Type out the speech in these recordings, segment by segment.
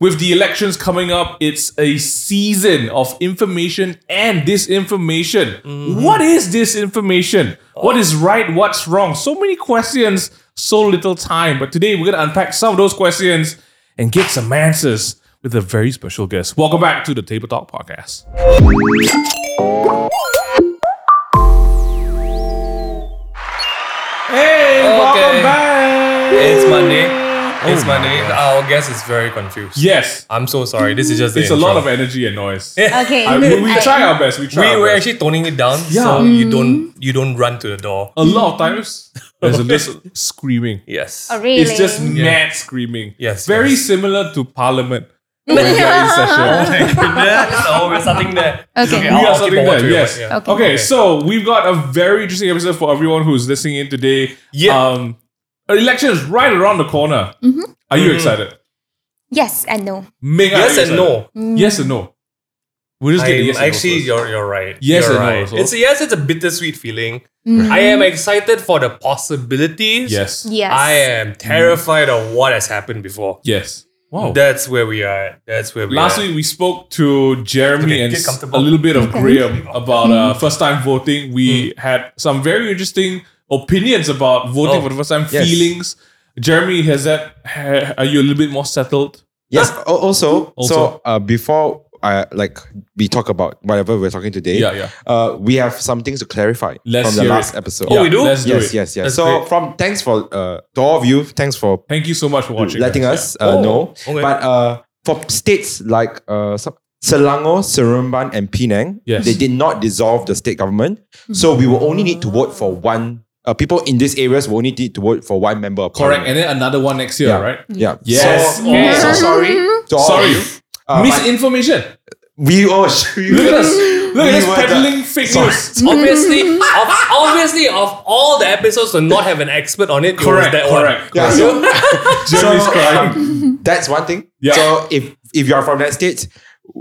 with the elections coming up, it's a season of information and disinformation. Mm-hmm. What is disinformation? What is right? What's wrong? So many questions, so little time. But today we're going to unpack some of those questions and get some answers with a very special guest. Welcome back to the Table Talk Podcast. Hey, welcome back. It's Monday. It's Oh my Monday. Our guest is very confused. Yes, I'm so sorry. This is just the it's a lot of energy and noise. Okay. I, we, we try our best. We try. We our were best. actually toning it down, Yeah. so you don't you don't run to the door. a lot of times there's a little screaming. Yes. Oh, really? It's just mad screaming. Yes, Very yes. similar to Parliament when they're in session. oh, we're starting there. It's Okay. We are I'll something there, yes. yeah. Okay. Okay, so we've got a very interesting episode for everyone who's listening in today. Yeah. Um, election is right around the corner. Are you Mhm. excited? Yes and no. Mega Yes and excited. no. Yes and no. We'll just get the I'm yes and no actually, you're you're right. Yes You're and no right. also. It's yes, it's a bittersweet feeling. Mhm. I am excited for the possibilities. Yes. Yes. I am terrified of what has happened before. Yes. Wow. That's where we are. at. That's where we Last are. week we spoke to Jeremy Okay, and get s- comfortable. a little bit of Graham about uh, Mm. first time voting. We had some very interesting opinions about voting Oh, for the first time, yes. feelings. Jeremy, has that? Are you a little bit more settled? Yes. al- Also, Also. so uh, before I like we talk about whatever we're talking today, Yeah, yeah. Uh, we have some things to clarify Let's from the last it. episode. Oh, we do? Let's do yes, it. yes, yes. That's so great. from thanks for uh to all of you, thanks for Thank you so much for watching. letting guys. us uh, Oh, know. okay. But uh, for states like uh, some- Selangor, Seremban, and Penang, Yes. they did not dissolve the state government. So we will only need to vote for one. Uh, people in these areas will only need to vote for one member. Of Correct, parliament. and then another one next year, Yeah. right? Yeah. Yes. So, Okay. so sorry. To all Sorry. Of you. Uh, Misinformation. we oh, we Look at us. Look at we us were the- peddling fake news. obviously, of, obviously, of all the episodes to not have an expert on it, it was Correct. that Correct. Yeah, so, Jeremy's so, crying. um, that's one thing. Yeah. So if if you are from that state,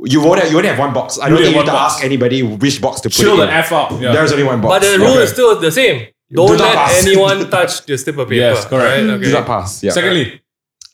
you won't have, you only have one box. I don't only think you have to box. ask anybody which box to put Chill it the in. f out. Yeah. There's only one box. But the rule Okay. is still the same. Don't let pass. anyone touch the slip of paper. Yes, correct. Right? Okay. Do not pass. Yeah. Secondly,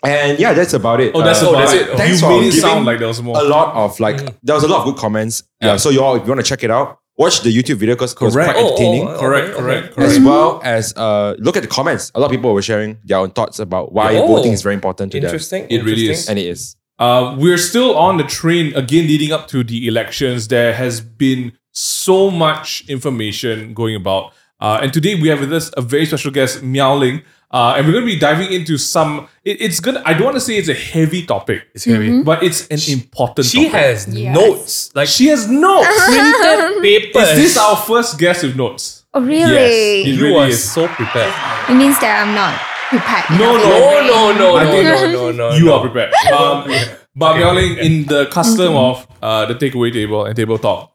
And yeah, that's about it. oh, that's Uh, oh, about that's it. it. Thanks you for made it sound like there was more. a lot of like there was a lot of good comments. Yeah. Yeah. So you all, if you want to check it out, watch the YouTube video because it was Correct. quite Oh, oh, entertaining. oh, Correct, correct, correct. As well as uh, look at the comments. A lot of people were sharing their own thoughts about why Oh. voting is very important to them, Interesting. It really is. and it is. Uh, we're still on the train again leading up to the elections. There has been so much information going about. Uh, and today we have with us a very special guest, Miaoling. Uh, and we're going to be diving into some. It, it's gonna. I don't want to say it's a heavy topic, It's heavy. but it's an important. She topic. has Yes. notes, like She has notes. printed papers. Is this our first guest with notes? Oh, really? Yes, it You really are is. so prepared. It means that I'm not prepared. No, enough. no, No, no, no, no, no, no, no. you no. are prepared. Um, but Miaoling, in the custom of uh, the takeaway table and table talk,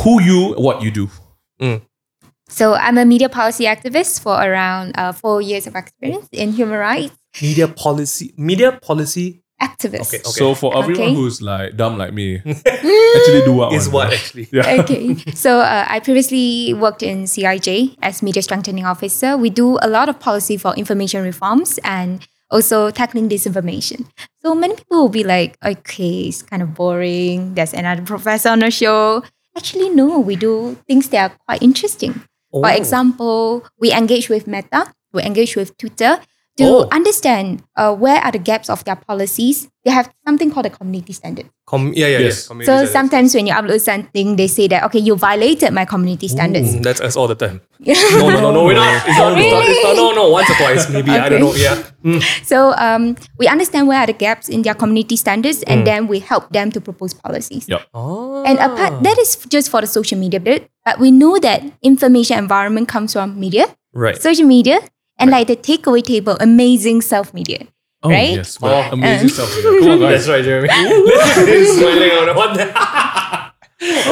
who you, what you do. So I'm a media policy activist for around uh, four years of experience in human rights. Media policy. Media policy Activist. Okay, okay. So for everyone Okay. who's like dumb like me, actually do what is one, what right? actually. Yeah. okay. So uh, I previously worked in CIJ as media strengthening officer. We do a lot of policy for information reforms and also tackling disinformation. So many people will be like, okay, it's kind of boring. There's another professor on the show. Actually, no, we do things that are quite interesting. For Oh. example, we engage with Meta, we engage with Twitter to Oh. understand uh, where are the gaps of their policies. They have something called a community standard. Com- yeah, yeah, Yes. yes. Community So standards. sometimes when you upload something, they say that okay, you violated my community standards. Mm, that's us all the time. No, no, no, no, we're not. It's not, it's not, it's not no, no, once or twice, maybe. I don't know. Okay. Yeah. So um, we understand where are the gaps in their community standards, and then we help them to propose policies. Yep. Oh. And apart, that is just for the social media bit. But we know that information environment comes from media, Right. social media, and like the takeaway table, amazing self media. Oh, Right? yes. Well, Oh. amazing Um, stuff. Come on, guys. That's right, Jeremy. Smiling on the- what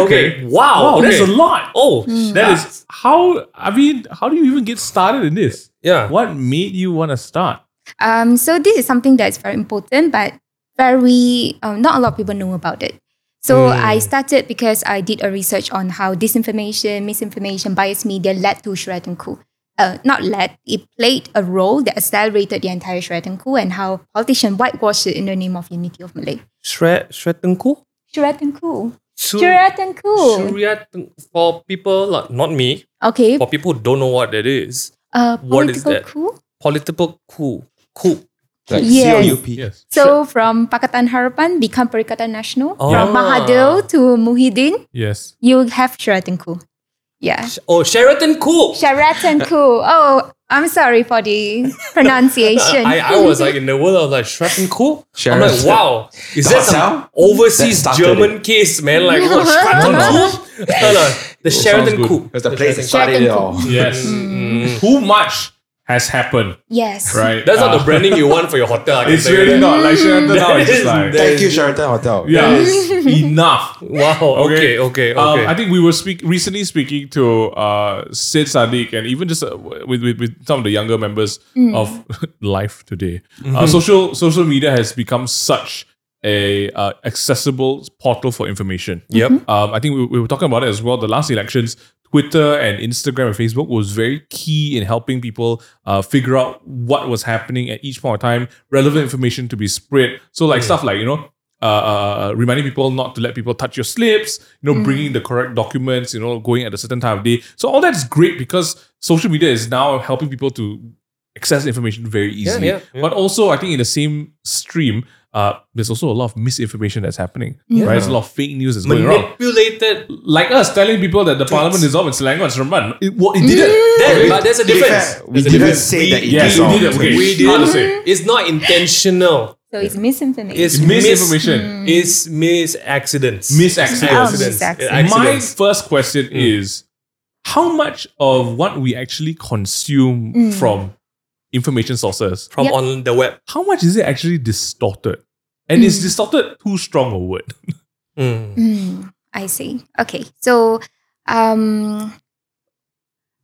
Okay. Wow. Wow, okay. that's a lot. Oh, That is how. I mean, how do you even get started in this? yeah. What made you want to start? Um, so this is something that's very important, but very um, not a lot of people know about it. So I started because I did a research on how disinformation, misinformation, biased media led to Sheraton coup. Uh, not led, it played a role that accelerated the entire Sheraton coup and how politicians whitewashed it in the name of unity of Malay. Shre- Shretanku? Sheraton coup. Sur- Sheraton coup. Suryat- for people like not me, Okay. for people who don't know what that is, Uh, what is political that? coup. political coup. Coup. Like Yes. COUP. Yes. So from Pakatan Harapan become Perikatan Nasional. Oh. From Mahathir to Muhyiddin, Yes. you have Sheraton coup. Yeah. Oh, Sheraton coup. Sheraton coup. Oh, I'm sorry for the pronunciation. I, I was like in the world, I was like Sheraton coup. I'm like, wow, is that some overseas That started German case, man? Like, what, Sheraton coup? No, no, the Sheraton good. coup. Because the place that Sheraton started it all. Yes. Mm. Too much has happened, yes. right? That's not Uh, the branding you want for your hotel. I It's really not. Like Sheraton now is just like, Thank you, Sheraton Hotel. yeah, enough. Wow. Okay. Okay. Okay. Um, I think we were speak recently speaking to uh, Syed Saddiq and even just uh, with, with with some of the younger members of Life Today. Uh, social social media has become such a uh, accessible portal for information. Yep. Um, I think we, we were talking about it as well. The last elections, Twitter and Instagram and Facebook was very key in helping people uh, figure out what was happening at each point of time, relevant information to be spread. So, like stuff like, you know, uh, uh, reminding people not to let people touch your slips, you know, bringing the correct documents, you know, going at a certain time of day. So, all that's great because social media is now helping people to access information very easily. yeah, yeah. But also, I think in the same stream, uh, there's also a lot of misinformation that's happening. Right? There's a lot of fake news that's going around Manipulated. like us telling people that the parliament dissolved in oh, Selangor and Seremban. It, well, it didn't. Mm. That, but there's a difference. fair, we didn't difference. say that it Yes, we dissolved. did it. Okay. We Hard to did. say. It's not intentional. So it's misinformation. It's Misinformation. Mis- it's mis mm. oh, accidents. Misaccidents. Oh, misaccidents. My first question mm. is how much of what we actually consume from information sources, from Yep. on the web. how much is it actually distorted? And is distorted too strong a word? Mm. Mm, I see. Okay. So, um,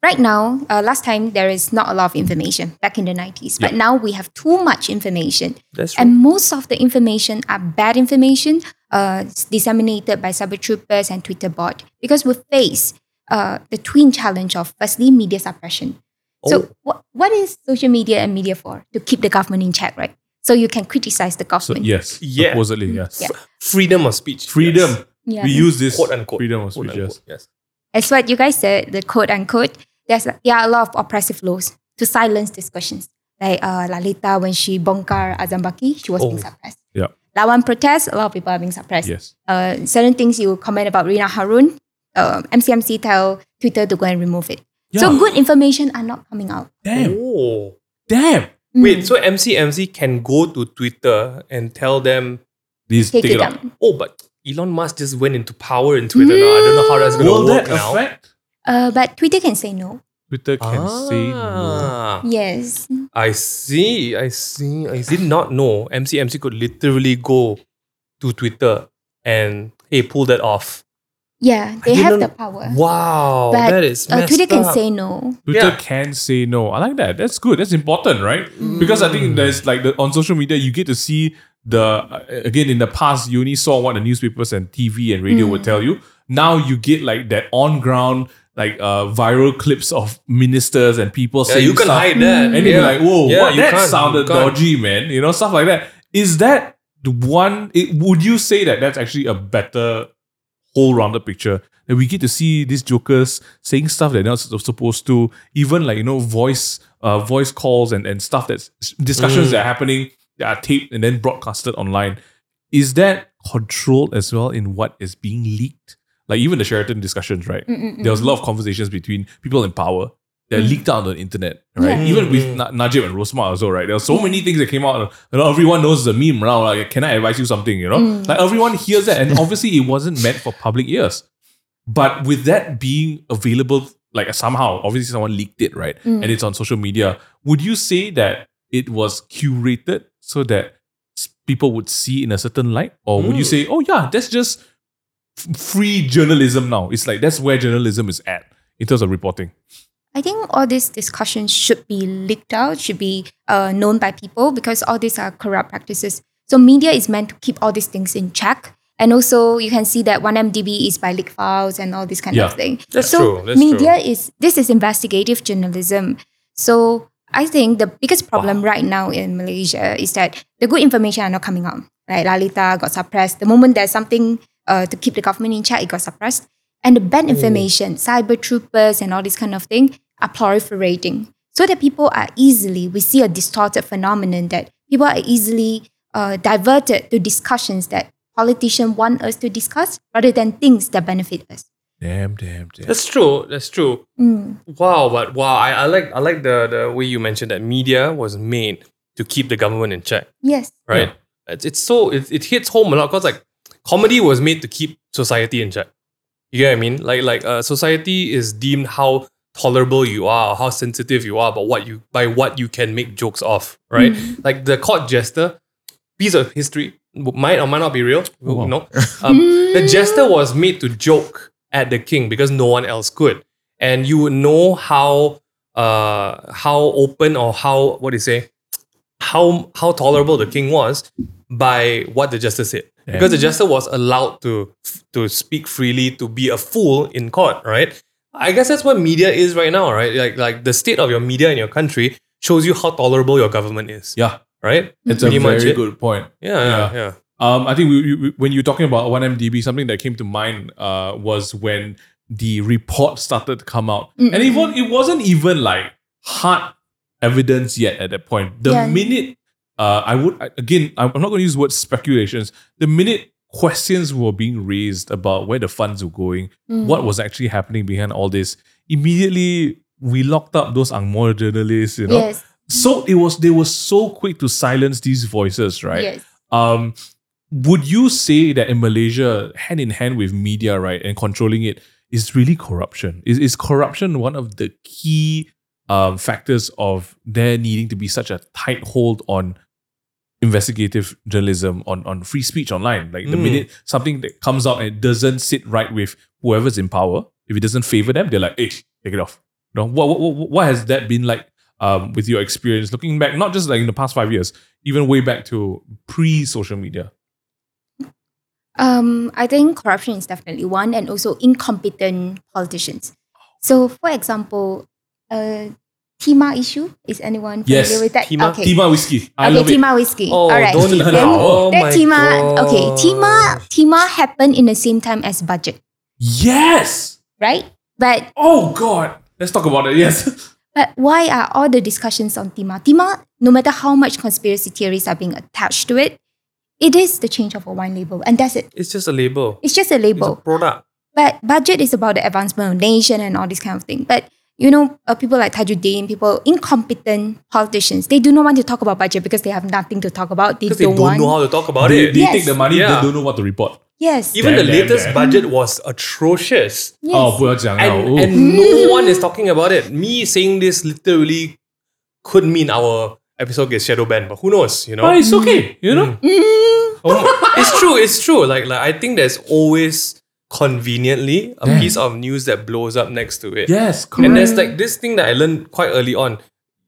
right now, uh, last time there is not a lot of information back in the 90s, but Yeah. now we have too much information. That's true. And most of the information are bad information uh, disseminated by cyber troopers and Twitter bot because we face uh, the twin challenge of firstly media suppression. Oh. So what, what is social media and media for? To keep the government in check, right? So you can criticize the So government. yes, Yeah. supposedly yes. Yeah. freedom of speech. Freedom. Yes. Yeah. We use this Quote unquote. freedom of Quote speech. unquote, Yes. yes. As what you guys said, the quote unquote, there's there are a lot of oppressive laws to silence discussions. Like uh, Lalitha, when she bongkar Azam Baki, she was being Oh. suppressed. Yeah. Lawan protest, a lot of people are being suppressed. Yes. Uh, certain things you comment about Rina Harun, uh, MCMC tell Twitter to go and remove it. So good information are not coming out. Damn. Oh. Damn. Mm. Wait, so MCMC can go to Twitter and tell them, These take, take, it it out. down. oh, but Elon Musk just went into power in Twitter now. I don't know how that's going to Will work that now. affect? Uh, but Twitter can say no. Twitter can say no. Ah, Yes. I see. I see. I did not know MCMC could literally go to Twitter and hey, pull that off. Yeah, they I have didn't- the power. Wow, But that is uh, messed Twitter can up. say no. Twitter Yeah. can say no. I like that. That's good. That's important, right? Because I think there's like the, on social media, you get to see the uh, again in the past you only saw what the newspapers and TV and radio would tell you. Now you get like that on ground like uh, viral clips of ministers and people saying. Yeah, saying you can stuff. hide that. and you're like, whoa, Yeah, what? you that can't, sounded can't. dodgy, man. You know, stuff like that. Is that the one? It, would you say that that's actually a better whole rounded picture? And we get to see these jokers saying stuff that they're not supposed to, even like you know, voice, uh, voice calls and and stuff that's discussions Mm. that are happening that are taped and then broadcasted online. Is that controlled as well in what is being leaked? Like even the Sheraton discussions, right? Mm-mm-mm. There was a lot of conversations between people in power that leaked out on the internet, right? Yeah. Even with Mm. Na- Najib and Rosmah also, right? There were so many things that came out. You know, everyone knows the meme now. Like, can I advise you something? You know, like everyone hears that, and obviously it wasn't meant for public ears. But with that being available, like somehow, obviously someone leaked it, right? Mm. And it's on social media. Would you say that it was curated so that people would see in a certain light, or would you Mm. say, oh yeah, that's just f- free journalism now? It's like that's where journalism is at in terms of reporting. I think all these discussions should be leaked out, should be uh, known by people because all these are corrupt practices. So media is meant to keep all these things in check. And also you can see that 1MDB is by leak files and all this kind Yeah. of thing. That's so true, that's media is this is investigative journalism. So I think the biggest problem right now in Malaysia is that the good information are not coming out. Like Lalitha got suppressed. The moment there's something uh, to keep the government in check, it got suppressed. And the bad information, cyber troopers and all this kind of thing are proliferating. So that people are easily, we see a distorted phenomenon that people are easily uh, diverted to discussions that politicians want us to discuss rather than things that benefit us. Damn, damn, damn. That's true. That's true. Mm. Wow, but wow, I, I like I like the the way you mentioned that media was made to keep the government in check, Yes. right? It's, it's so it, it hits home a lot because like comedy was made to keep society in check. You get what I mean? Like like uh, society is deemed how tolerable you are, or how sensitive you are about what you by what you can make jokes of, right? Like the court jester, piece of history might or might not be real. wow. You know, um, the jester was made to joke at the king because no one else could, and you would know how uh how open or how what do you say how how tolerable the king was by what the jester said because the jester was allowed to to speak freely to be a fool in court right i guess that's what media is right now right like like the state of your media in your country shows you how tolerable your government is Yeah, right it's Pretty a much very it. good point. yeah yeah yeah Um, I think we, we, when you're talking about 1MDB, something that came to mind uh, was when the report started to come out. And it, was, it wasn't even like hard evidence yet at that point. The Yeah. minute, uh, I would, again, I'm I'm not going to use the word speculations. The minute questions were being raised about where the funds were going, Mm. what was actually happening behind all this, immediately we locked up those Angmor journalists, you know? Yes. So it was, they were so quick to silence these voices, right? Yes. Um, would you say that in Malaysia, hand in hand with media, right, and controlling it, is really corruption? Is is corruption one of the key um, factors of there needing to be such a tight hold on investigative journalism, on on free speech online? Like the Mm. minute something that comes out and it doesn't sit right with whoever's in power, if it doesn't favor them, they're like, "Hey, take it off." You know, what what, what, what has that been like? Um, with your experience looking back, not just like in the past five years, even way back to pre-social media. Um, I think corruption is definitely one, and also incompetent politicians. So, for example, uh, Timah issue is anyone familiar Yes, with that? Timah- okay, Timah whiskey. I okay, love it. Timah whiskey. Oh, All right. don't even. Then Oh that my Timah, okay. Timah, Timah happened in the same time as budget, Yes. right? But Oh God. Let's talk about it. Yes. But why are all the discussions on Timah? Timah, no matter how much conspiracy theories are being attached to it, it is the change of a wine label, and that's it. It's just a label. It's just a It's a label. product. But budget is about the advancement of nation and all this kind of thing. But you know, uh, people like Tajuddin, people incompetent politicians, they do not want to talk about budget because they have nothing to talk about. They Because they don't, don't want. know how to talk about they it. they Yes. take the money, Yeah. they don't know what to report. yes. Even Damn, the damn, latest damn. budget was atrocious. yes. Oh, 不要讲了。And, Oh. and no one is talking about it. Me saying this literally could mean our episode gets shadow banned, but who knows, you know? But it's okay, you know. Oh, it's true, it's true. Like, like I think there's always conveniently a Yeah. piece of news that blows up next to it. Yes, correct. And there's like this thing that I learned quite early on.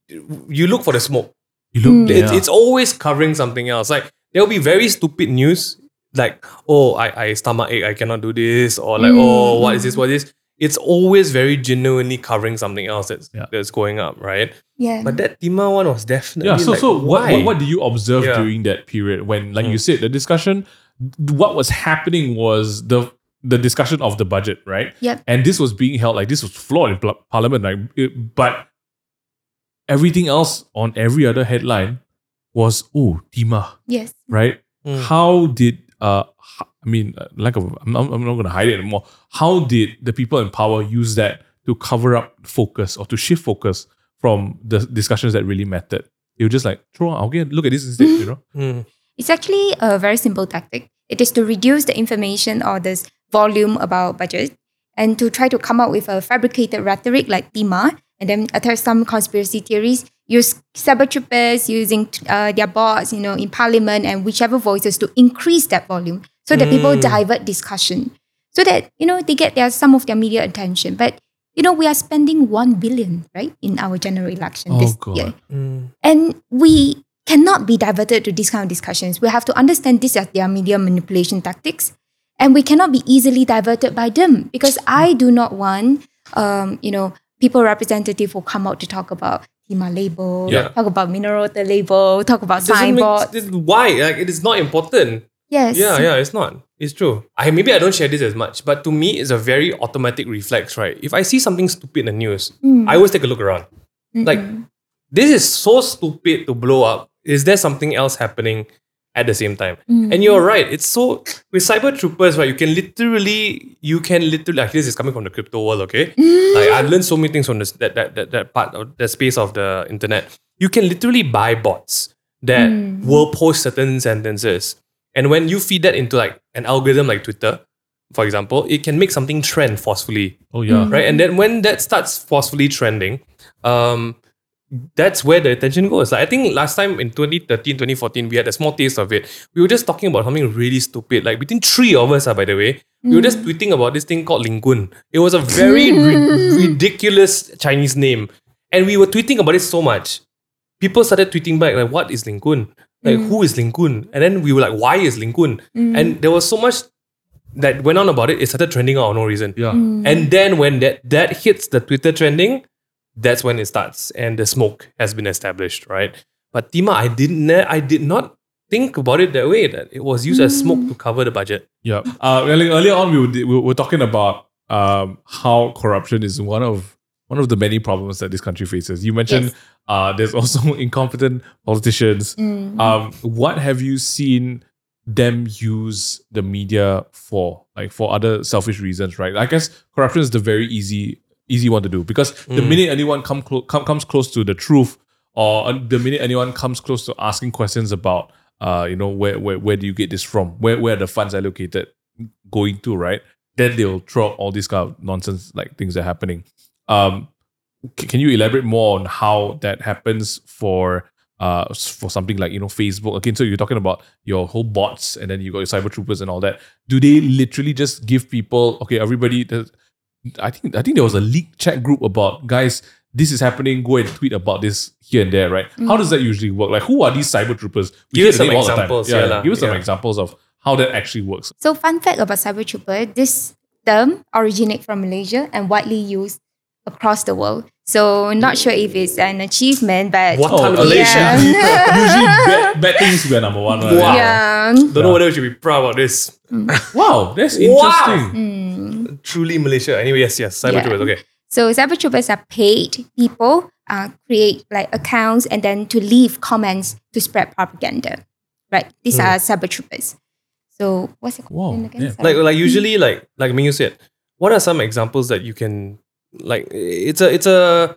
You look for the smoke. you look It's, it's always covering something else. Like there'll be very stupid news, like oh I I stomach ache, I cannot do this, or like oh what is this, what is this. It's always very genuinely covering something else that's Yeah. that's going up, right? Yeah. But that Timah one was definitely yeah. So like, so what, why? what what do you observe Yeah. during that period when, like Mm. you said, the discussion? What was happening was the the discussion of the budget, right? Yep. And this was being held like this was flawed in parliament, like it- but everything else on every other headline was oh Timah, yes. right? Mm. How did uh h- I mean uh, like of I'm not, I'm not going to hide it anymore. How did the people in power use that to cover up focus or to shift focus from the discussions that really mattered? They were just like, throw on, okay, look at this instead, you know? Mm. It's actually a very simple tactic. It is to reduce the information or this volume about budget and to try to come up with a fabricated rhetoric like Timah and then attach some conspiracy theories, use cyber troopers using uh, their bots, you know, in parliament and whichever voices to increase that volume so that people Mm. divert discussion so that, you know, they get their some of their media attention. But, you know, we are spending 1 billion, right, in our general election Oh, this God. year. Mm. And we cannot be diverted to these kind of discussions. We have to understand these are their media manipulation tactics. And we cannot be easily diverted by them because I do not want, um, you know, people representative who come out to talk about Timah label, Yeah. talk about mineral water label, talk about signboard. why? Like it is not important. yes. Yeah, yeah, it's not. It's true. I maybe I don't share this as much, but to me, it's a very automatic reflex, right? If I see something stupid in the news, I always take a look around. Like, this is so stupid to blow up. Is there something else happening at the same time? Mm. And you're right. It's so with cyber troopers, right? You can literally, you can literally. Like this is coming from the crypto world, okay? Mm. Like I've learned so many things from this that that that, that part of the space of the internet. You can literally buy bots that mm. will post certain sentences, and when you feed that into like an algorithm like Twitter, for example, it can make something trend forcefully Oh yeah. right? And then when that starts forcefully trending, um, that's where the attention goes. Like I think last time in 2013, 2014, we had a small taste of it. We were just talking about something really stupid. Like between three of us, ah, by the way, we were just mm. tweeting about this thing called Lingun. It was a very ri- ridiculous Chinese name. And we were tweeting about it so much. People started tweeting back, like, what is Lingun? Like, who is Lingun? And then we were like, why is Lingun? Mm. And there was so much that went on about it, it started trending out for no reason. Yeah. Mm. And then when that that hits the Twitter trending, that's when it starts and the smoke has been established, right? But Timah, I didn't I did not think about it that way, that it was used as smoke to cover the budget. Yeah. Uh, earlier, earlier on, we were, we were talking about um, how corruption is one of one of the many problems that this country faces. You mentioned Yes. uh, there's also incompetent politicians. Um, what have you seen them use the media for? Like for other selfish reasons, right? I guess corruption is the very easy easy one to do because the minute anyone come, clo- come comes close to the truth, or the minute anyone comes close to asking questions about, uh, you know, where where where do you get this from? Where where are the funds allocated going to, right? Then they'll throw out all these kind of nonsense like things that are happening. Um, can you elaborate more on how that happens for uh for something like you know Facebook? Again, so you're talking about your whole bots, and then you got your cyber troopers and all that. Do they literally just give people okay, everybody? Does- I think I think there was a leak chat group about guys. This is happening. Go and tweet about this here and there, right? How does that usually work? Like, who are these cyber troopers? We Give us some name all the time. examples, Yeah, yeah lah. give us some Yeah. examples of how that actually works. So, fun fact about cyber trooper: this term originates from Malaysia and widely used across the world. So, not sure if it's an achievement, but What? Oh, Malaysia. Yeah. Usually, bad, bad things were number one. right? Wow. yeah. Don't know whether we should be proud about this. Wow, that's Wow. interesting. Truly Malaysia. Anyway, yes, yes. Cyber Yeah. troopers. Okay. So cyber troopers are paid people, uh, create like accounts and then to leave comments to spread propaganda. Right? These Hmm. are cyber troopers. So what's the Wow, again? yeah. Like like usually like like Ming said, what are some examples that you can like it's a it's a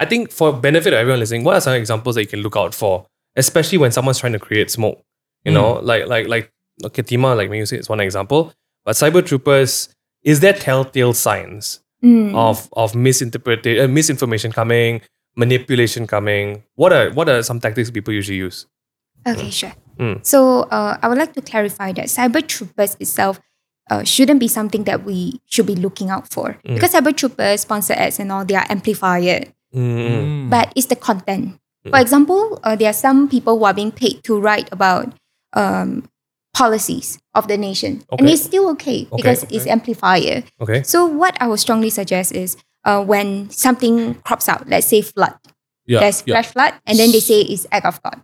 I think for benefit of everyone listening, what are some examples that you can look out for, especially when someone's trying to create smoke? You know, like like like okay, Timah, like Ming said, it's one example. But cyber troopers, is there telltale signs Mm. of of misinterpretation, uh, misinformation coming, manipulation coming? What are what are some tactics people usually use? Okay, sure. Mm. So uh, I would like to clarify that cyber troopers itself uh, shouldn't be something that we should be looking out for Mm. because cyber troopers sponsor ads and all they are amplified, Mm. but it's the content. Mm. For example, uh, there are some people who are being paid to write about um, policies of the nation, and it's still okay because it's okay. amplifier. Okay. So what I would strongly suggest is uh, when something crops out, let's say flood, Yeah, there's yeah. flash flood, and then they say it's act of God.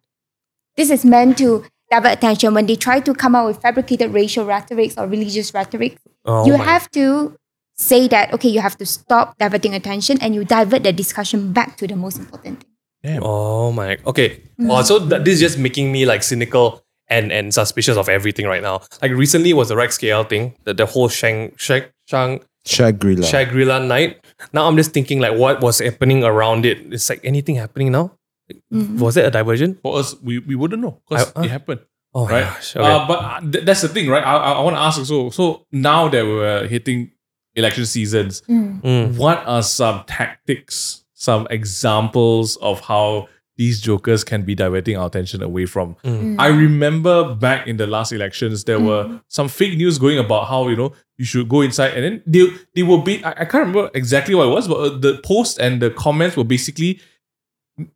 This is meant to divert attention when they try to come out with fabricated racial rhetorics or religious rhetoric. Oh you my- have to say that okay, you have to stop diverting attention and you divert the discussion back to the most important thing. Damn. Oh my. Okay. Mm. Oh, so th- this is just making me like cynical and and suspicious of everything right now. Like recently was the Rex KL thing, the, the whole Shang Shang Shang Shangri-La. Shangri-La night. Now I'm just thinking like what was happening around it. It's like anything happening now. Mhm. Was it a diversion? For us, we, we wouldn't know because uh, it happened. Oh my right? gosh. Okay. Uh, but uh, th- that's the thing, right? I, I, I want to ask also. So now that we're hitting election seasons, Mm. Mm. what are some tactics, some examples of how these jokers can be diverting our attention away from? Mm. I remember back in the last elections, there were some fake news going about how you know you should go inside, and then they they were be I, I can't remember exactly what it was, but uh, the post and the comments were basically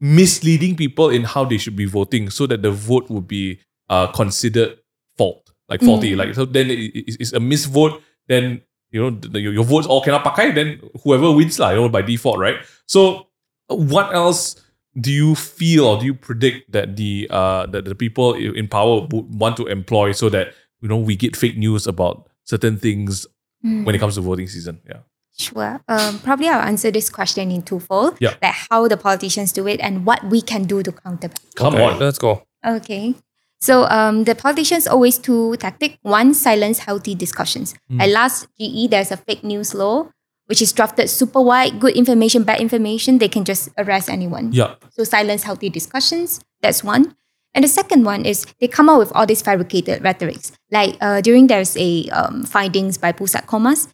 misleading people in how they should be voting, so that the vote would be uh considered fault, like faulty. Mm. Like so, then it, it- it's a misvote. Then you know the, your, your votes all cannot pakai. Then whoever wins lah, you know by default, right? So what else? do you feel or do you predict that the uh that the people in power would want to employ so that you know we get fake news about certain things Mm. when it comes to voting season? Yeah. Sure. Um, probably I'll answer this question in twofold. Yeah. Like how the politicians do it and what we can do to counter. Come Okay, on. let's go. Okay. So um, the politicians always two tactic. One, silence healthy discussions. At last GE, there's a fake news law, which is drafted super wide, good information, bad information. They can just arrest anyone. Yeah. So silence healthy discussions. That's one. And the second one is they come out with all these fabricated rhetorics. Like uh, during there's a um, findings by Pusat Komas,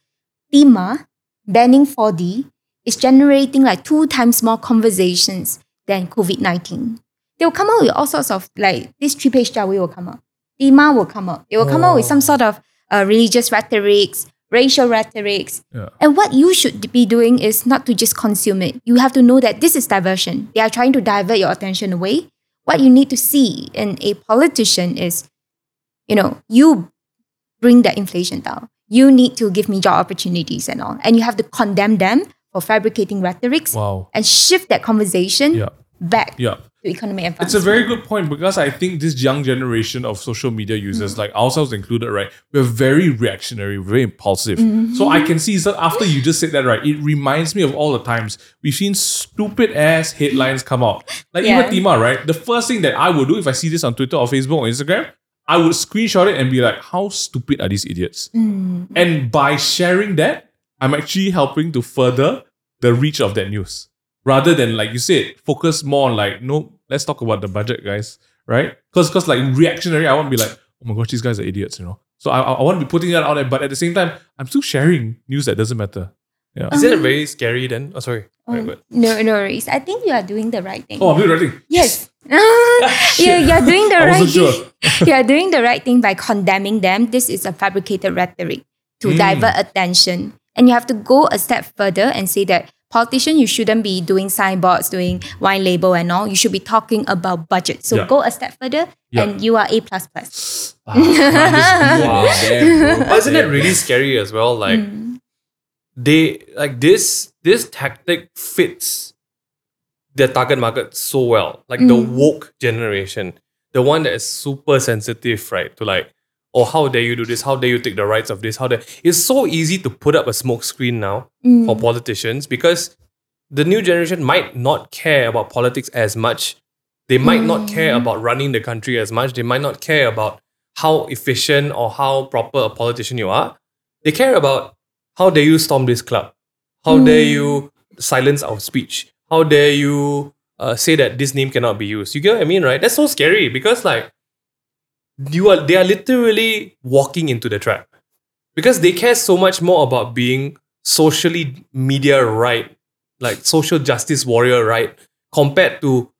Timah banning 4D is generating like two times more conversations than COVID 19. They will come up with all sorts of like this three page Jawi will come up. Timah will come up. They will come up with some sort of uh, religious rhetorics, racial rhetorics. Yeah. And what you should be doing is not to just consume it. You have to know that this is diversion. They are trying to divert your attention away. What you need to see in a politician is, you know, you bring the inflation down. You need to give me job opportunities and all. And you have to condemn them for fabricating rhetorics Wow. and shift that conversation Yeah. back Yeah. to economic advancement. It's a very good point because I think this young generation of social media users, like ourselves included, right, we're very reactionary, very impulsive. Mm-hmm. So I can see so after you just said that, right, it reminds me of all the times we've seen stupid ass headlines come out. Like Yeah. even Timah, right? The first thing that I would do if I see this on Twitter or Facebook or Instagram, I would screenshot it and be like, how stupid are these idiots? And by sharing that, I'm actually helping to further the reach of that news. Rather than like you said, focus more on like, no, let's talk about the budget, guys. Right? Because because like reactionary, I want to be like, oh my gosh, these guys are idiots, you know. So I, I I want to be putting that out there, but at the same time, I'm still sharing news that doesn't matter. Yeah. Is it very scary then? Oh, sorry. Um, but- no, no worries. I think you are doing the right thing. Oh, I'm doing the right thing. Yes. you're, you're doing the right thing. you're doing the right thing by condemning them. This is a fabricated rhetoric to Mm. divert attention. And you have to go a step further and say that politician, you shouldn't be doing signboards, doing wine label and all. You should be talking about budget. So Yeah. go a step further Yeah. and you are A plus plus. Ah, I'm just being Wow. them, isn't it really scary as well? Like Mm. they like this this tactic fits their target market so well. Like the Mm. woke generation, the one that is super sensitive, right? To like, oh, how dare you do this? How dare you take the rights of this? How dare it's so easy to put up a smoke screen now Mm. for politicians because the new generation might not care about politics as much. They might not care Mm. about running the country as much. They might not care about how efficient or how proper a politician you are. They care about how dare you storm this club? How dare Mm. you silence our speech? How dare you uh, say that this name cannot be used? You get what I mean, right? That's so scary because like you are they are literally walking into the trap because they care so much more about being socially media right, like social justice warrior right, compared to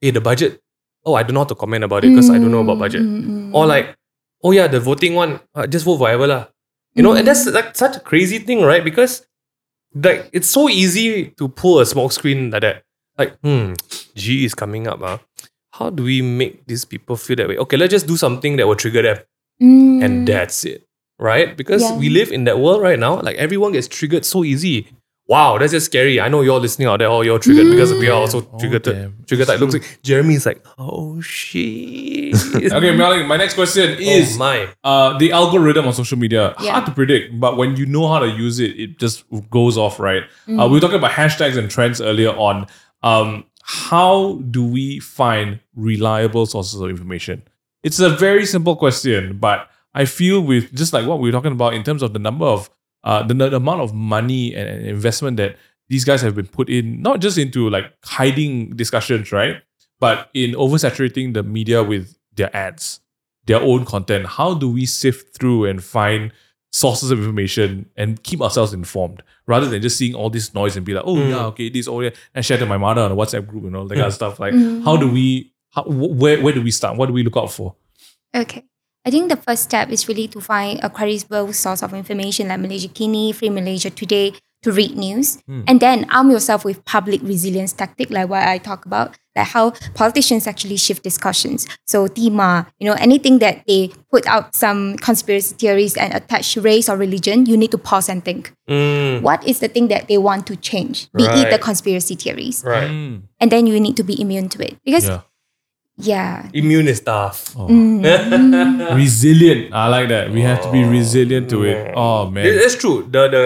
hey the budget. Oh, I don't know how to comment about it because I don't know about budget. Mm, mm, mm. Or like, oh yeah, the voting one, uh, just vote whatever lah. You know, and that's like such a crazy thing, right? Because like it's so easy to pull a smoke screen like that. Like, hmm, G is coming up. Uh. How do we make these people feel that way? Okay, let's just do something that will trigger them. Mm. And that's it. Right? Because Yeah. we live in that world right now. Like everyone gets triggered so easy. Wow, that's just scary. I know you're listening out there. Oh, you're triggered because we are also Oh, triggered. damn. triggered. Like, looks like Jeremy's like, oh shit. Okay, Malik, my next question is oh my. uh, the algorithm on social media Yeah. hard to predict, but when you know how to use it, it just goes off, right? Mm. Uh, we were talking about hashtags and trends earlier on. Um, how do we find reliable sources of information? It's a very simple question, but I feel with just like what we were talking about in terms of the number of uh, the, the amount of money and, and investment that these guys have been put in, not just into like hiding discussions, right? But in oversaturating the media with their ads their own content. How do we sift through and find sources of information and keep ourselves informed rather than just seeing all this noise and be like, oh Mm. yeah, okay, this, oh yeah, and share to my mother on a WhatsApp group and all that kind of stuff. Like, Mm. how do we, how, wh- where, where do we start? What do we look out for? Okay. I think the first step is really to find a credible source of information like Malaysiakini, Free Malaysia Today, to read news Hmm. and then arm yourself with public resilience tactic, like what I talk about, like how politicians actually shift discussions. So Timah, you know, anything that they put out some conspiracy theories and attach race or religion, you need to pause and think. Mm, What is the thing that they want to change? Be it the conspiracy theories. right. Mm. And then you need to be immune to it. Because Yeah. Yeah. Immune is tough. Oh. Mm. Resilient. I like that. We have to be resilient to it. Oh It- man. It's true. The the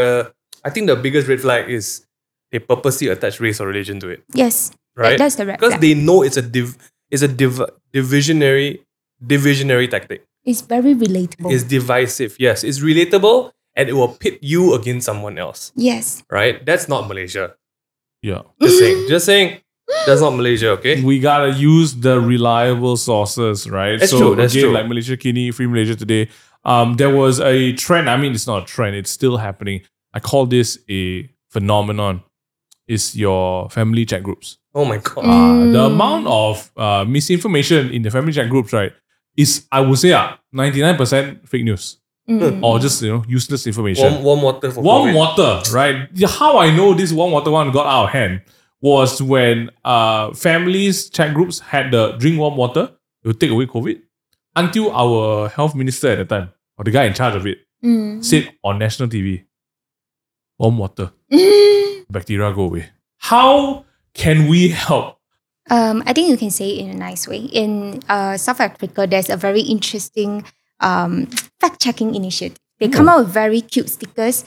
I think the biggest red flag is they purposely attach race or religion to it, yes. That- right? that's the red because they know it's a div, it's a div, divisionary divisionary tactic. it's very relatable. It's divisive. Yes, it's relatable and it will pit you against someone else. yes. Right? That's not Malaysia. yeah. Just saying. Just saying. That's not Malaysia. Okay. We gotta use the reliable sources, right? That's so true, that's again, true. like Malaysiakini, Free Malaysia Today. Um, there was a trend. I mean, it's not a trend. It's still happening. I call this a phenomenon. Is your family chat groups? Oh my god. Uh, the Mm. amount of uh, misinformation in the family chat groups, right, is I would say uh, 99% fake news Mm. or just you know useless information. Warm, warm water for warm COVID. water, right? Yeah, How I know this warm water one got out of hand was when uh families chat groups had the drink warm water to take away COVID until our health minister at the time or the guy in charge of it Mm. said on national TV, warm water, bacteria go away. How can we help? Um, I think you can say it in a nice way. In uh, South Africa, there's a very interesting um, fact checking initiative. They come out with very cute stickers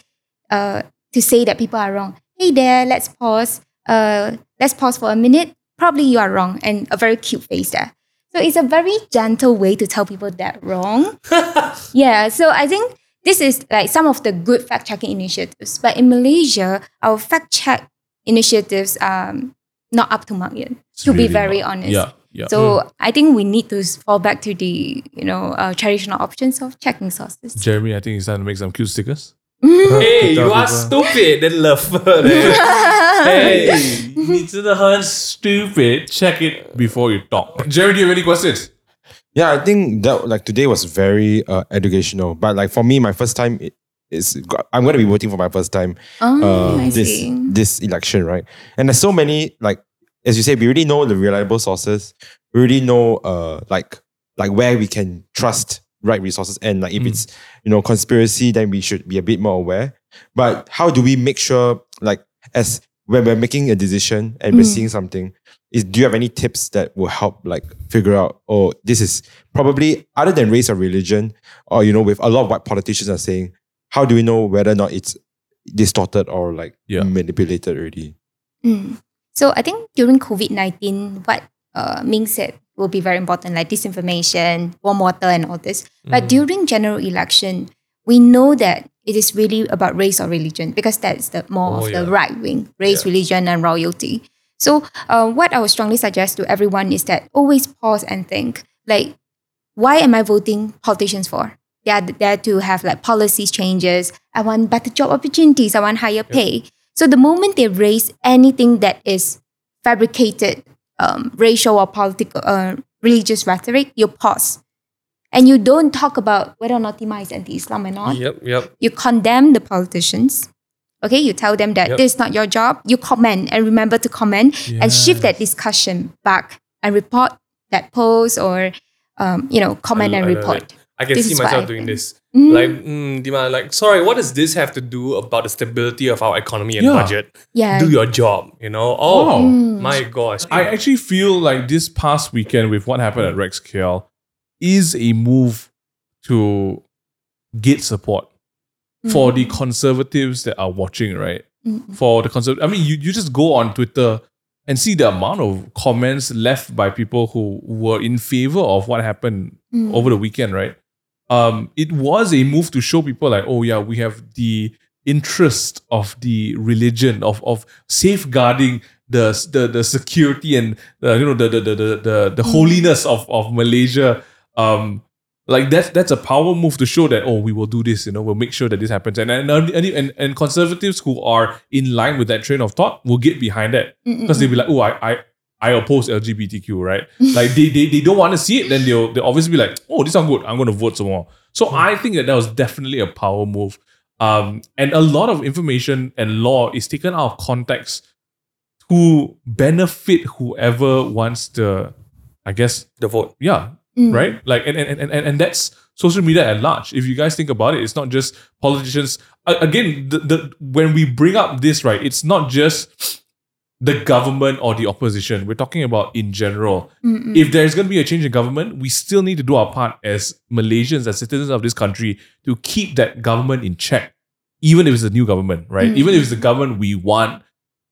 uh, to say that people are wrong. Hey there, let's pause. Uh, let's pause for a minute. Probably you are wrong, and a very cute face there. So it's a very gentle way to tell people that wrong. yeah, so I think this is like some of the good fact checking initiatives. But in Malaysia, our fact check initiatives are not up to mark yet. It's to be very not- honest. Yeah, yeah. So I think we need to fall back to the you know uh, traditional options of checking sources. Jeremy, I think it's time to make some cute stickers. Hey, you are stupid. Then love. Hey, stupid. Check it before you talk. Jerry, do you have any questions? Yeah, I think that like today was very uh, educational. But like for me, my first time is I'm gonna be voting for my first time Oh, uh, I this see. this election, right? And there's so many like as you said, we already know the reliable sources. We already know uh like like where we can trust right resources and like if hmm. it's you know conspiracy, then we should be a bit more aware. But how do we make sure like as when we're making a decision and we're Mm. seeing something, is do you have any tips that will help like figure out oh this is probably other than race or religion or you know with a lot of what politicians are saying how do we know whether or not it's distorted or like Yeah. manipulated already Mm. So I think during COVID nineteen, what uh, Ming said will be very important, like disinformation, warm water, and all this. But during general election, we know that it is really about race or religion because that's the more Oh, of the right wing, race, religion, and royalty. So uh, what I would strongly suggest to everyone is that always pause and think, like, why am I voting politicians for? They are there to have like policies changes. I want better job opportunities. I want higher pay. So the moment they raise anything that is fabricated um, racial or political, uh, religious rhetoric, you pause. And you don't talk about whether or not Timah is anti-Islam or not. Yep, yep. You condemn the politicians. Okay, you tell them that Yep. this is not your job. You comment and remember to comment and shift that discussion back and report that post or um, you know comment I and love it. report. I can This see is what I myself doing this. Mm. Like, mm, Timah, like, sorry, what does this have to do about the stability of our economy and Yeah. budget? Yeah. Do your job, you know? Oh, Wow. Mm. my gosh. I actually feel like this past weekend with what happened at Rex KL is a move to get support for the conservatives that are watching, right? Mm. For the conservative, I mean, you, you just go on Twitter and see the amount of comments left by people who were in favor of what happened Mm. over the weekend, right? Um, it was a move to show people like, oh yeah, we have the interest of the religion of of safeguarding the the, the security and the, you know the the the the, the, the holiness of of Malaysia. Um, like that's that's a power move to show that oh we will do this you know we'll make sure that this happens. And and and, and, and conservatives who are in line with that train of thought will get behind that. Because they'll be like oh I I I oppose LGBTQ right? Like they, they they don't want to see it then they'll they'll obviously be like oh this sounds good I'm going to vote some more. So I think that that was definitely a power move. Um, and a lot of information and law is taken out of context to benefit whoever wants to, I guess, The vote. yeah, Mm. right? Like, and, and, and, and, and that's social media at large. If you guys think about it, it's not just politicians. Again, the, the when we bring up this, right, it's not just the government or the opposition. We're talking about in general. Mm-mm. If there's going to be a change in government, we still need to do our part as Malaysians, as citizens of this country, to keep that government in check, even if it's a new government, right? Mm. Even if it's the government we want.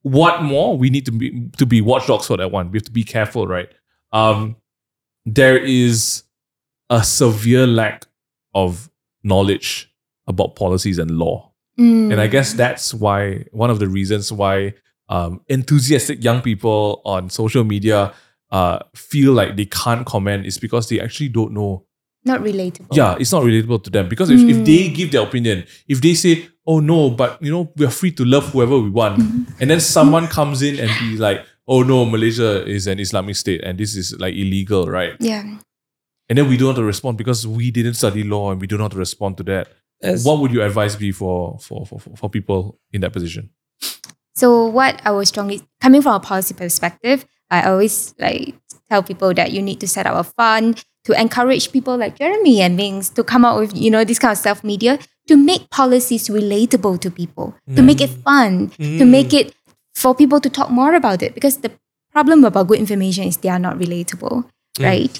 What more? We need to be to be watchdogs for that one. We have to be careful, right? Um, there is a severe lack of knowledge about policies and law. Mm. And I guess that's why one of the reasons why um, enthusiastic young people on social media uh, feel like they can't comment is because they actually don't know. not relatable. Yeah, it's not relatable to them. Because if, if Mm. they give their opinion, if they say, oh no, but you know, we're free to love whoever we want, and then someone comes in and be like, oh no, Malaysia is an Islamic state and this is like illegal, right? Yeah. And then we don't have to respond because we didn't study law and we don't know how to respond to that. As- what would your advice be for, for, for, for- for people in that position? So what I was strongly coming from a policy perspective, I always like tell people that you need to set up a fund to encourage people like Jeremy and Mings to come out with you know this kind of self media to make policies relatable to people, to mm. make it fun, to make mm. it for people to talk more about it. Because the problem about good information is they are not relatable, right?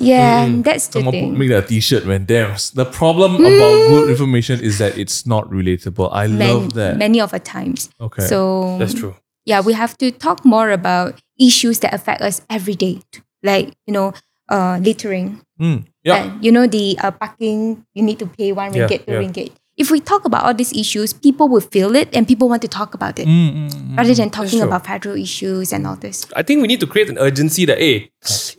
Yeah, Mm. that's the Someone put, thing. make that a t-shirt, man. Damn. The problem about good information is that it's not relatable. I Man- love that. Many of the times. okay. So That's true. yeah, we have to talk more about issues that affect us every day, like you know, uh, littering, Mm, yeah. and you know the uh, parking. You need to pay one Yeah, ringgit, two yeah. ringgit. If we talk about all these issues, people will feel it, and people want to talk about it Mm, mm, mm, rather than talking about federal issues and all this. I think we need to create an urgency that, hey,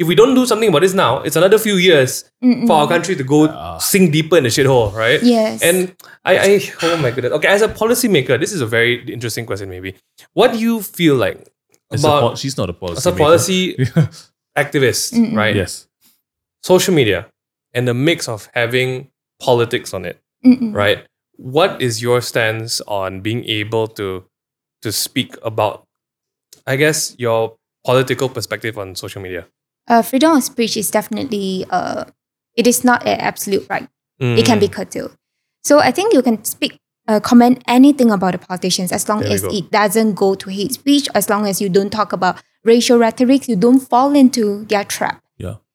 if we don't do something about this now, it's another few years Mm-mm. for our country to go sink deeper in the shithole, right? Yes. And I, I, oh my goodness. Okay, as a policymaker, this is a very interesting question, maybe. What do you feel like about po- she's not a policy. as a policy activist, Mm-mm. right? yes. Social media and the mix of having politics on it, Mm-mm. right? What is your stance on being able to to speak about, I guess, your political perspective on social media? Uh, freedom of speech is definitely uh, it is not an absolute right. It can be Mm. curtailed. So I think you can speak, uh, comment anything about the politicians as long There as it doesn't go to hate speech, as long as you don't talk about racial rhetoric, you don't fall into their trap.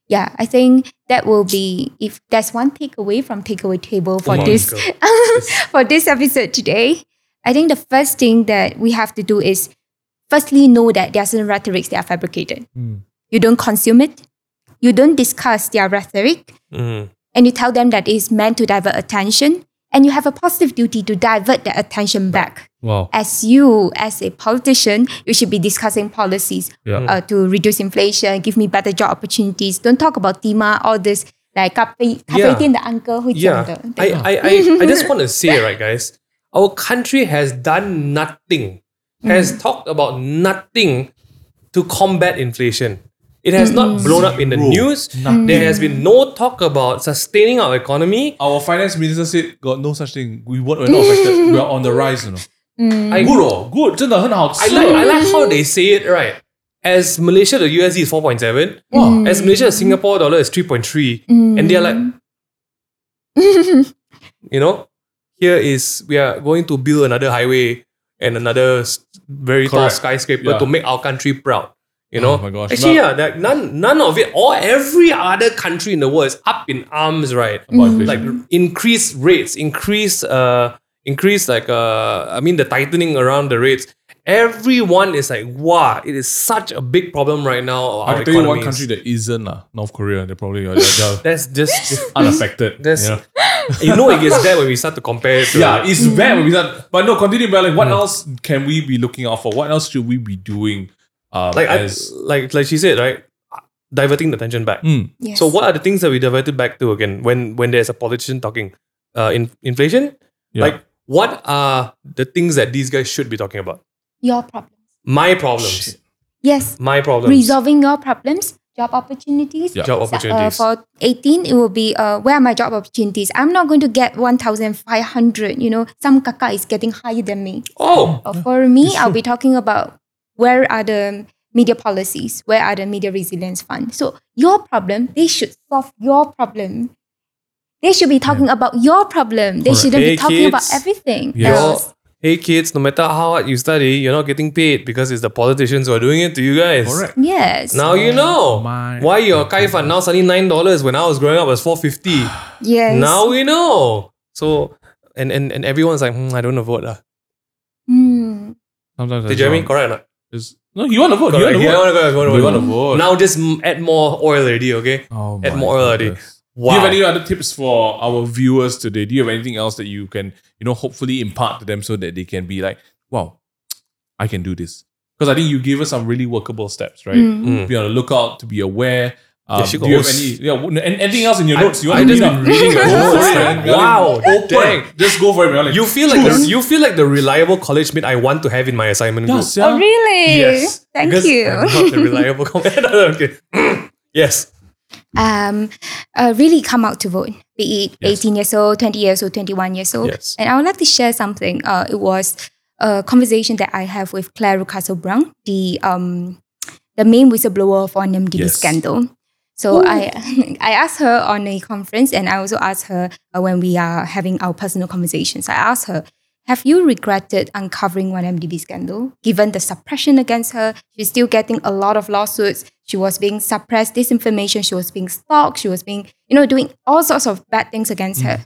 Yeah. I think that will be if there's one takeaway from takeaway table for this for this episode today. I think the first thing that we have to do is firstly know that there are certain rhetorics that are fabricated. Mm. You don't consume it. You don't discuss their rhetoric Mm. and you tell them that it is meant to divert attention and you have a positive duty to divert their attention back. Wow. As you, as a politician, you should be discussing policies yeah. uh, to reduce inflation, give me better job opportunities. Don't talk about Timah, all this like yeah. the uncle who yeah. I, I, I, I just want to say, right, guys, our country has done nothing, has mm. talked about nothing to combat inflation. It has not blown up in the Zero. news. Nothing. There has been no talk about sustaining our economy. Our finance minister said, "Got no such thing. We weren't, we're not affected. we are on the rise." You know. I, Good oh, good. 真的很好吃。 I like I like how they say it right. As Malaysia, the USD is 4.7. Wow. As Malaysia, the Singapore dollar is 3.3. And they're like, you know, here is we are going to build another highway and another s- very tall Correct. skyscraper Yeah. to make our country proud. You know, Oh my gosh. actually, No. yeah, that none none of it, or every other country in the world is up in arms, right? About. Like increase rates, increase uh, increase like uh, I mean the tightening around the rates. Everyone is like, wow, it is such a big problem right now. I our can tell you one country that isn't uh, North Korea. They're probably they're, they're That's just unaffected. That's- you know? you know it gets bad when we start to compare it to yeah, it's bad when we start. But no, continue. But like, what else can we be looking out for? What else should we be doing? Um, like I, like like she said, right? Diverting the attention back. Mm, Yes. So what are the things that we diverted back to again when when there's a politician talking uh in inflation? yeah. Like what are the things that these guys should be talking about? your problems My problems. Shit. yes My problems. resolving your problems job opportunities. Yeah. Job opportunities. Uh, for 18, it will be uh, where are my job opportunities? I'm not going to get 1,500. You know, some kaka is getting higher than me. oh, Uh, for me, I'll be talking about where are the media policies, where are the media resilience fund. So your problem, they should solve your problem. They should be talking about your problem. They Correct. shouldn't Hey, be talking about everything Yes. else. hey kids, no matter how hard you study, you're not getting paid because it's the politicians who are doing it to you guys. Correct. Yes. Now you know My- why your kai fan now suddenly nine dollars when I was growing up it was four fifty. yes. Now we know. So and and, and everyone's like, hmm, I don't want to vote. lah. Hmm. Sometimes Did that's Jeremy wrong. correct or not? It's- no, you want to vote. You want Correct. to Yeah, I vote. wanna go, I wanna You vote. wanna vote. Now just add more oil already, okay? Oh Add more oil already. Wow. Do you have any other tips for our viewers today? Do you have anything else that you can, you know, hopefully impart to them so that they can be like, wow, I can do this? Because I think you gave us some really workable steps, right? Mm. Mm. Be on the lookout to be aware. Um, she do you have goes- any? Yeah, w- an- anything else in your I- notes? You I want to just been reading your Go notes, it, man. man. Wow, open. dang. Just go for it, man. Like, You feel like the, you feel like the reliable college mate I want to have in my assignment group. yes, yeah. Oh, really? Yes. Thank because you. I'm not the reliable comment. okay. yes. um, uh, really come out to vote, be it Yes. 18 years old, 20 years old, 21 years old. Yes. And I would like to share something. Uh, it was a conversation that I have with Clare Rewcastle Brown, the um, the main whistleblower for 1MDB Yes. scandal. So I I asked her on a conference, and I also asked her uh, when we are having our personal conversations. I asked her, "Have you regretted uncovering one MDB scandal? Given the suppression against her, she's still getting a lot of lawsuits. She was being suppressed, disinformation. She was being stalked. She was being, you know, doing all sorts of bad things against her.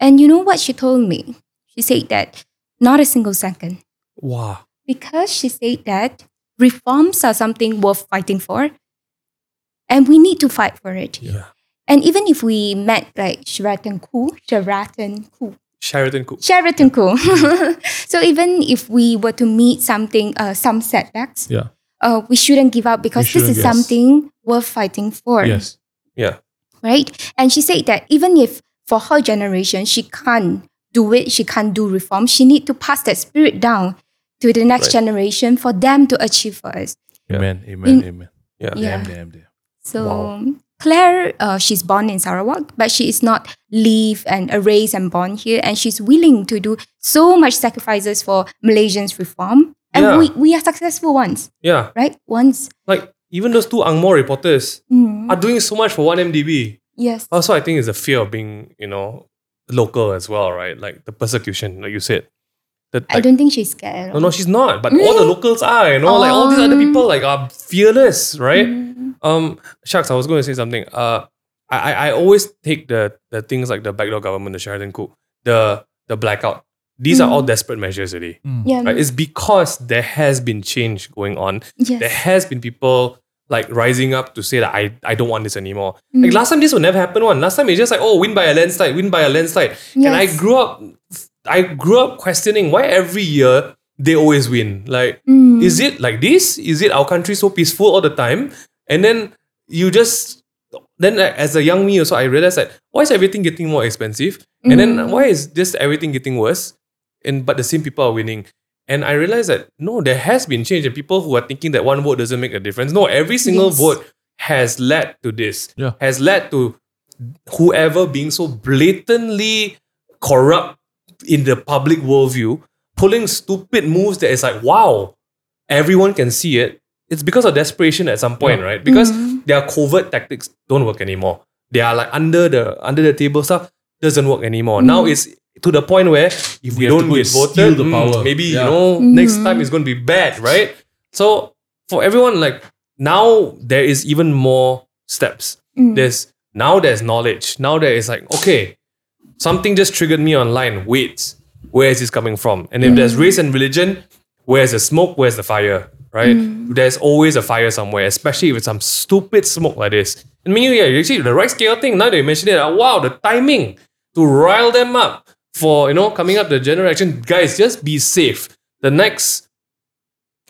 And you know what she told me? She said that not a single second, Wow. because she said that reforms are something worth fighting for, and we need to fight for it. Yeah. And even if we met like Sheraton Cool, Sheraton Cool, Sheraton Cook. Sheraton Cool. so even if we were to meet something, uh, some setbacks, Yeah. uh, we shouldn't give up because this is yes. something worth fighting for, Yes. Yeah. right? And she said that even if for her generation she can't do it, she can't do reform, she need to pass that spirit down to the next Right. generation for them to achieve for us. Yeah. Amen. Amen. In- amen. Yeah. Yeah. Damn, damn, damn. So Wow. Clare, uh, she's born in Sarawak, but she is not live and raised and born here, and she's willing to do so much sacrifices for Malaysians reform, and Yeah. we, we are successful once, Yeah. right? Once. Like even those two Angmo reporters Mm. are doing so much for one MDB. Yes. Also, I think it's the fear of being, you know, local as well, right? Like the persecution, like you said. The, I don't think she's scared. no, no, she's not. But all the locals are, you know, like all these other Um. people like are fearless, right? Mm. Um, shucks, I was going to say something. Uh, I, I I always take the the things like the backdoor government, the Sheraton coup, the the blackout. These are Mm. all desperate measures, already. Yeah. Right? It's because there has been change going on. yes. There has been people like rising up to say that I, I don't want this anymore. Mm. Like last time this would never happen one. Last time it's just like, oh, win by a landslide, win by a landslide. And I grew up I grew up questioning why every year they always win. Like, Mm. is it like this? Is it our country so peaceful all the time? And then you just then as a young me also I realized that why is everything getting more expensive? And then Mm. why is just everything getting worse? And but the same people are winning. And I realized that no, there has been change, and people who are thinking that one vote doesn't make a difference. No, every single Yes. vote has led to this. Yeah. Has led to whoever being so blatantly corrupt in the public worldview, pulling stupid moves that is like, wow, everyone can see it. It's because of desperation at some point, Yeah. right? Because Mhm. their covert tactics don't work anymore. They are like under the under the table stuff doesn't work anymore. Now it's to the point where if we We don't get steal voted, the mm, power. maybe Yeah. you know next time it's going to be bad, right? So for everyone, like now there is even more steps. Mm. There's now there's knowledge. Now there is like okay, something just triggered me online. Wait, where is this coming from? And if there's race and religion, where's the smoke? Where's the fire? Right? There's always a fire somewhere, especially if it's some stupid smoke like this. I mean, yeah, actually the right scale thing. Now they mention it. uh, Wow, the timing to rile them up for you know coming up the general election. Guys, just be safe. The next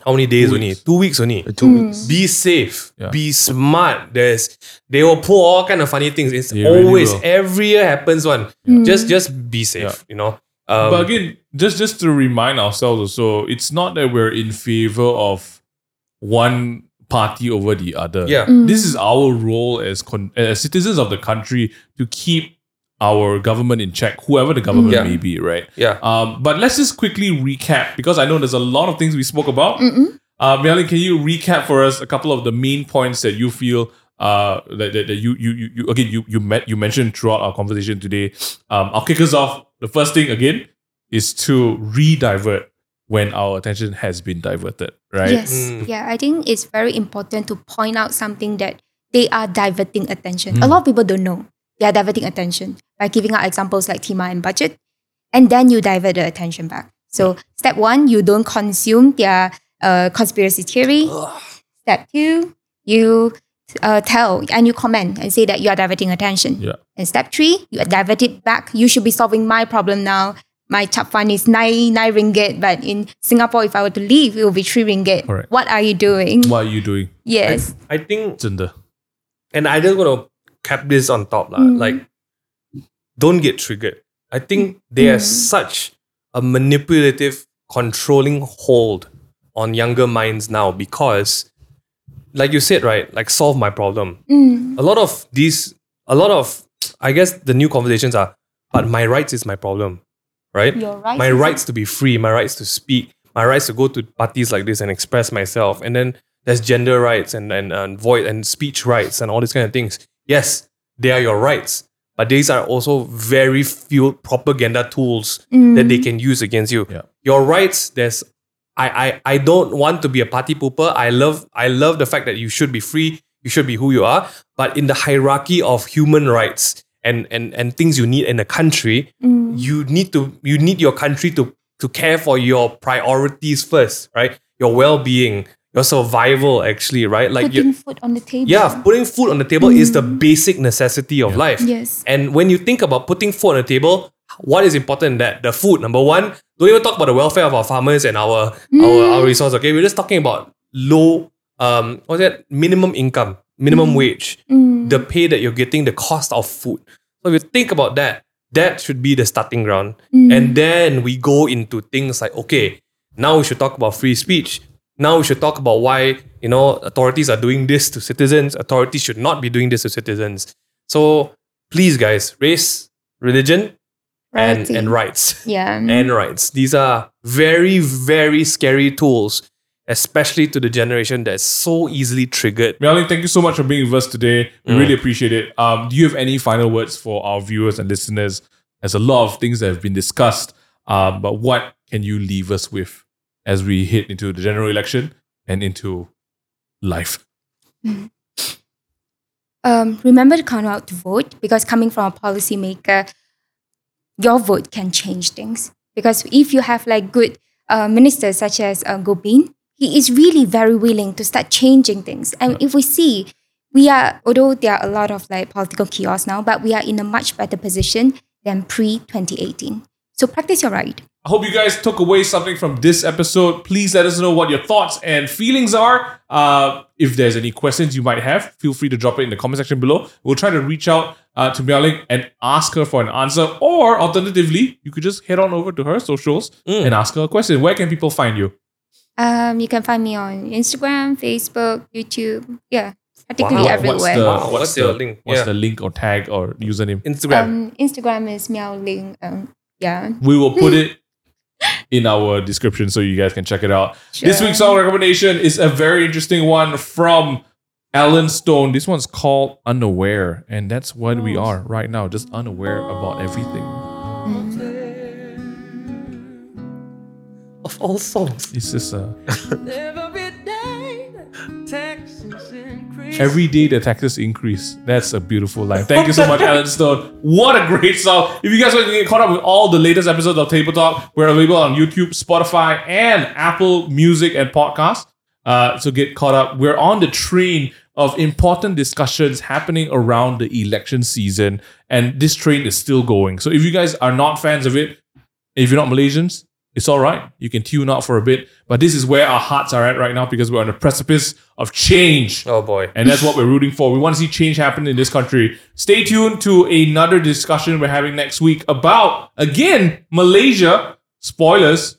how many days Two only? weeks. Two weeks only. Two weeks. Be safe. Yeah. Be smart. There's they will pull all kind of funny things. It's They always will. every year happens one. Mm. Just just be safe. Yeah. You know. Um, but again, just just to remind ourselves also, it's not that we're in favor of one party over the other. Yeah. This is our role as con- as citizens of the country to keep our government in check, whoever the government Yeah. may be, right? Yeah. Um, but let's just quickly recap because I know there's a lot of things we spoke about. Mm-mm. Uh, Mialing, can you recap for us a couple of the main points that you feel uh, that, that, that you, you you you again you you met you mentioned throughout our conversation today. Um, I'll kick us off. The first thing again is to re-divert when our attention has been diverted, right? Yes. Mm. Yeah, I think it's very important to point out something that they are diverting attention. Mm. A lot of people don't know they are diverting attention by giving out examples like Timah and budget, and then you divert the attention back. So step one, you don't consume their uh, conspiracy theory. Step two, you uh, tell and you comment and say that you are diverting attention. Yeah. And step three, you divert it back. You should be solving my problem now. My chap fan is nine nine ringgit, but in Singapore, if I were to leave, it will be three ringgit. Correct. What are you doing? What are you doing? Yes. I think, 真的. and I just want to cap this on top. lah. Mm. Like, don't get triggered. I think they have Mm. such a manipulative, controlling hold on younger minds now because, like you said, right? Like, solve my problem. Mm. a lot of these a lot of i guess the new conversations are but my rights is my problem right Your rights my rights to be free my rights to speak my rights to go to parties like this and express myself and then there's gender rights and and, and voice and speech rights and all these kind of things yes they are your rights but these are also very few propaganda tools Mm. that they can use against you. Yeah. Your rights, there's I, I I don't want to be a party pooper. I love I love the fact that you should be free, you should be who you are. But in the hierarchy of human rights and and, and things you need in a country, Mm. you need to you need your country to to care for your priorities first, right? Your well-being, your survival actually, right? Like Putting food on the table. yeah, putting food on the table is the basic necessity of life. Yes. And when you think about putting food on the table, what is important in that? The food, number one. Don't even talk about the welfare of our farmers and our our, our resources. Okay, we're just talking about low um what's that? Minimum income, minimum wage, Mm. the pay that you're getting, the cost of food. So if you think about that, that should be the starting ground. Mm. And then we go into things like, okay, now we should talk about free speech. Now we should talk about why, you know, authorities are doing this to citizens. Authorities should not be doing this to citizens. So please, guys, race, religion, and, and rights. Yeah. And rights. These are very, very scary tools, especially to the generation that's so easily triggered. Melanie, thank you so much for being with us today. We Mm. really appreciate it. Um, do you have any final words for our viewers and listeners? There's a lot of things that have been discussed, um, but what can you leave us with as we hit into the general election and into life? um, remember to come out to vote because coming from a policymaker, your vote can change things. Because if you have like good uh, ministers such as uh, Gobind, he is really very willing to start changing things. And if we see, we are although there are a lot of like political chaos now, but we are in a much better position than pre 2018. So practice your right. I hope you guys took away something from this episode. Please let us know what your thoughts and feelings are. Uh, if there's any questions you might have, feel free to drop it in the comment section below. We'll try to reach out uh, to Mialing and ask her for an answer. Or alternatively, you could just head on over to her socials Mm. and ask her a question. Where can people find you? Um, you can find me on Instagram, Facebook, YouTube. Yeah, practically Wow. everywhere. What's the, Wow, what's what's the, your link? What's Yeah. the link or tag or username? Instagram. Um, Instagram is meowling. Um, yeah. We will put it in our description so you guys can check it out. This week's song recommendation is a very interesting one from Allen Stone. This one's called Unaware, and that's what we are right now, just unaware about everything. of all songs. It's just a. Every day the taxes increase. every day the taxes increase. That's a beautiful line. Thank you so much, Allen Stone. What a great song. If you guys want to get caught up with all the latest episodes of Table Talk, we're available on YouTube, Spotify, and Apple Music and Podcasts. Uh, so get caught up. We're on the train of important discussions happening around the election season, and this train is still going. So if you guys are not fans of it, if you're not Malaysians, it's all right. You can tune out for a bit. But this is where our hearts are at right now because we're on the precipice of change. Oh boy. And that's what we're rooting for. We want to see change happen in this country. Stay tuned to another discussion we're having next week about, again, Malaysia. Spoilers.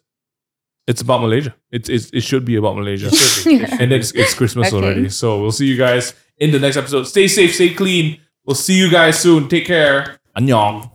It's about Malaysia. It's, it's it should be about Malaysia. and it's it's Christmas Okay. already. So we'll see you guys in the next episode. Stay safe, stay clean. We'll see you guys soon. Take care. Annyeong.